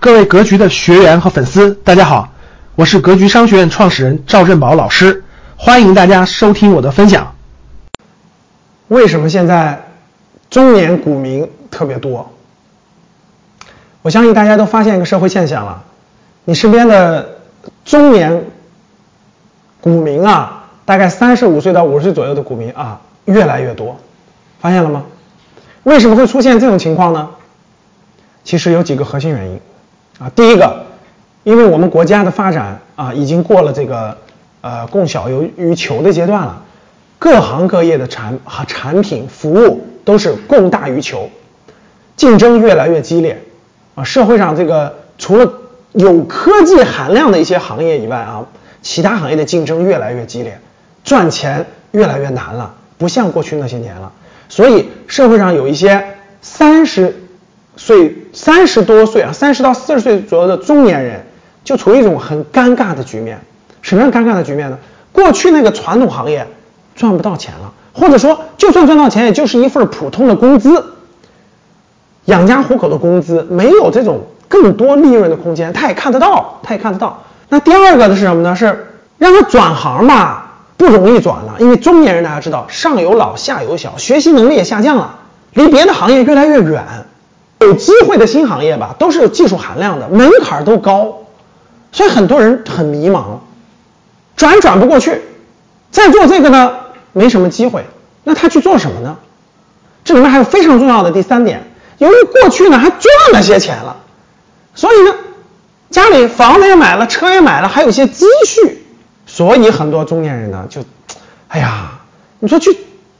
各位格局的学员和粉丝，大家好，我是格局商学院创始人赵振宝老师，欢迎大家收听我的分享。为什么现在中年股民特别多？我相信大家都发现一个社会现象了，你身边的中年股民啊，大概三十五岁到五十岁左右的股民啊，越来越多，发现了吗？为什么会出现这种情况呢？其实有几个核心原因。啊，第一个，因为我们国家的发展啊，已经过了这个呃供小于于求的阶段了，各行各业的产和产品服务都是供大于求，竞争越来越激烈啊，社会上这个除了有科技含量的一些行业以外啊，其他行业的竞争越来越激烈，赚钱越来越难了，不像过去那些年了，所以社会上有一些三十。所以三十多岁啊，三十到四十岁左右的中年人，就处于一种很尴尬的局面。什么样尴尬的局面呢？过去那个传统行业赚不到钱了，或者说就算赚到钱，也就是一份普通的工资，养家糊口的工资，没有这种更多利润的空间。他也看得到，他也看得到。那第二个的是什么呢？是让他转行吧，不容易转了，因为中年人大家知道，上有老下有小，学习能力也下降了，离别的行业越来越远。有机会的新行业吧，都是有技术含量的，门槛都高，所以很多人很迷茫，转转不过去，再做这个呢，没什么机会，那他去做什么呢？这里面还有非常重要的第三点，由于过去呢还赚了些钱了，所以呢，家里房子也买了，车也买了，还有些积蓄，所以很多中年人呢就，哎呀，你说去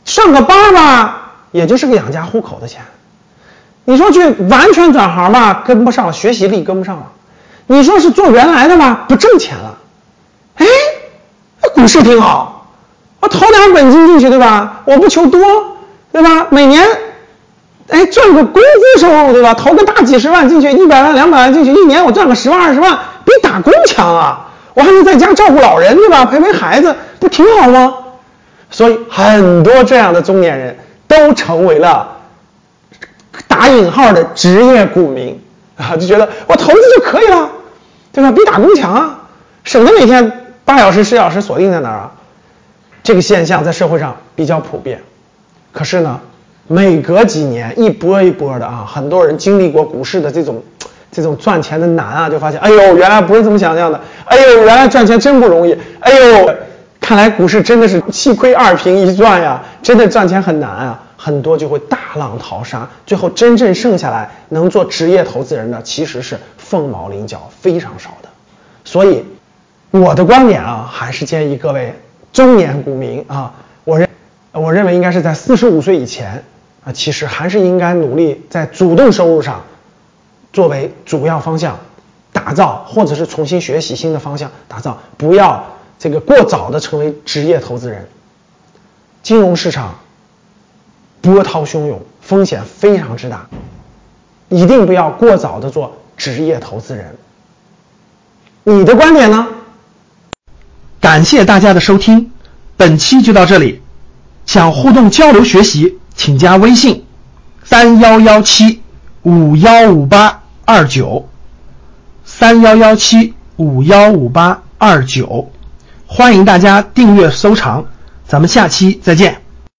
上个班吧，也就是个养家糊口的钱。你说去完全转行吧，跟不上了，学习力跟不上了。你说是做原来的吧，不挣钱了。哎，股市挺好，我投点本金进去，对吧？我不求多，对吧？每年，哎，赚个工资收入，对吧？投个大几十万进去，一百万、两百万进去，一年我赚个十万、二十万，比打工强啊！我还能在家照顾老人，对吧？陪陪孩子，不挺好吗？所以很多这样的中年人都成为了。引号的职业股民啊，就觉得我投资就可以了，对吧？比打工强啊，省得每天八小时、十小时锁定在那儿啊。这个现象在社会上比较普遍。可是呢，每隔几年一波一波的啊，很多人经历过股市的这种这种赚钱的难啊，就发现，哎呦，原来不是这么想象的，哎呦，原来赚钱真不容易，哎呦，看来股市真的是七亏二平一赚呀，真的赚钱很难啊。很多就会大浪淘沙，最后真正剩下来能做职业投资人的其实是凤毛麟角，非常少的。所以我的观点啊，还是建议各位中年股民啊，我认我认为应该是在四十五岁以前啊，其实还是应该努力在主动收入上作为主要方向打造，或者是重新学习新的方向打造，不要这个过早的成为职业投资人。金融市场。波涛汹涌，风险非常之大，一定不要过早的做职业投资人。你的观点呢？感谢大家的收听，本期就到这里。想互动交流学习，请加微信：三幺幺七五幺五八二九，三幺幺七五幺五八二九。欢迎大家订阅收藏，咱们下期再见。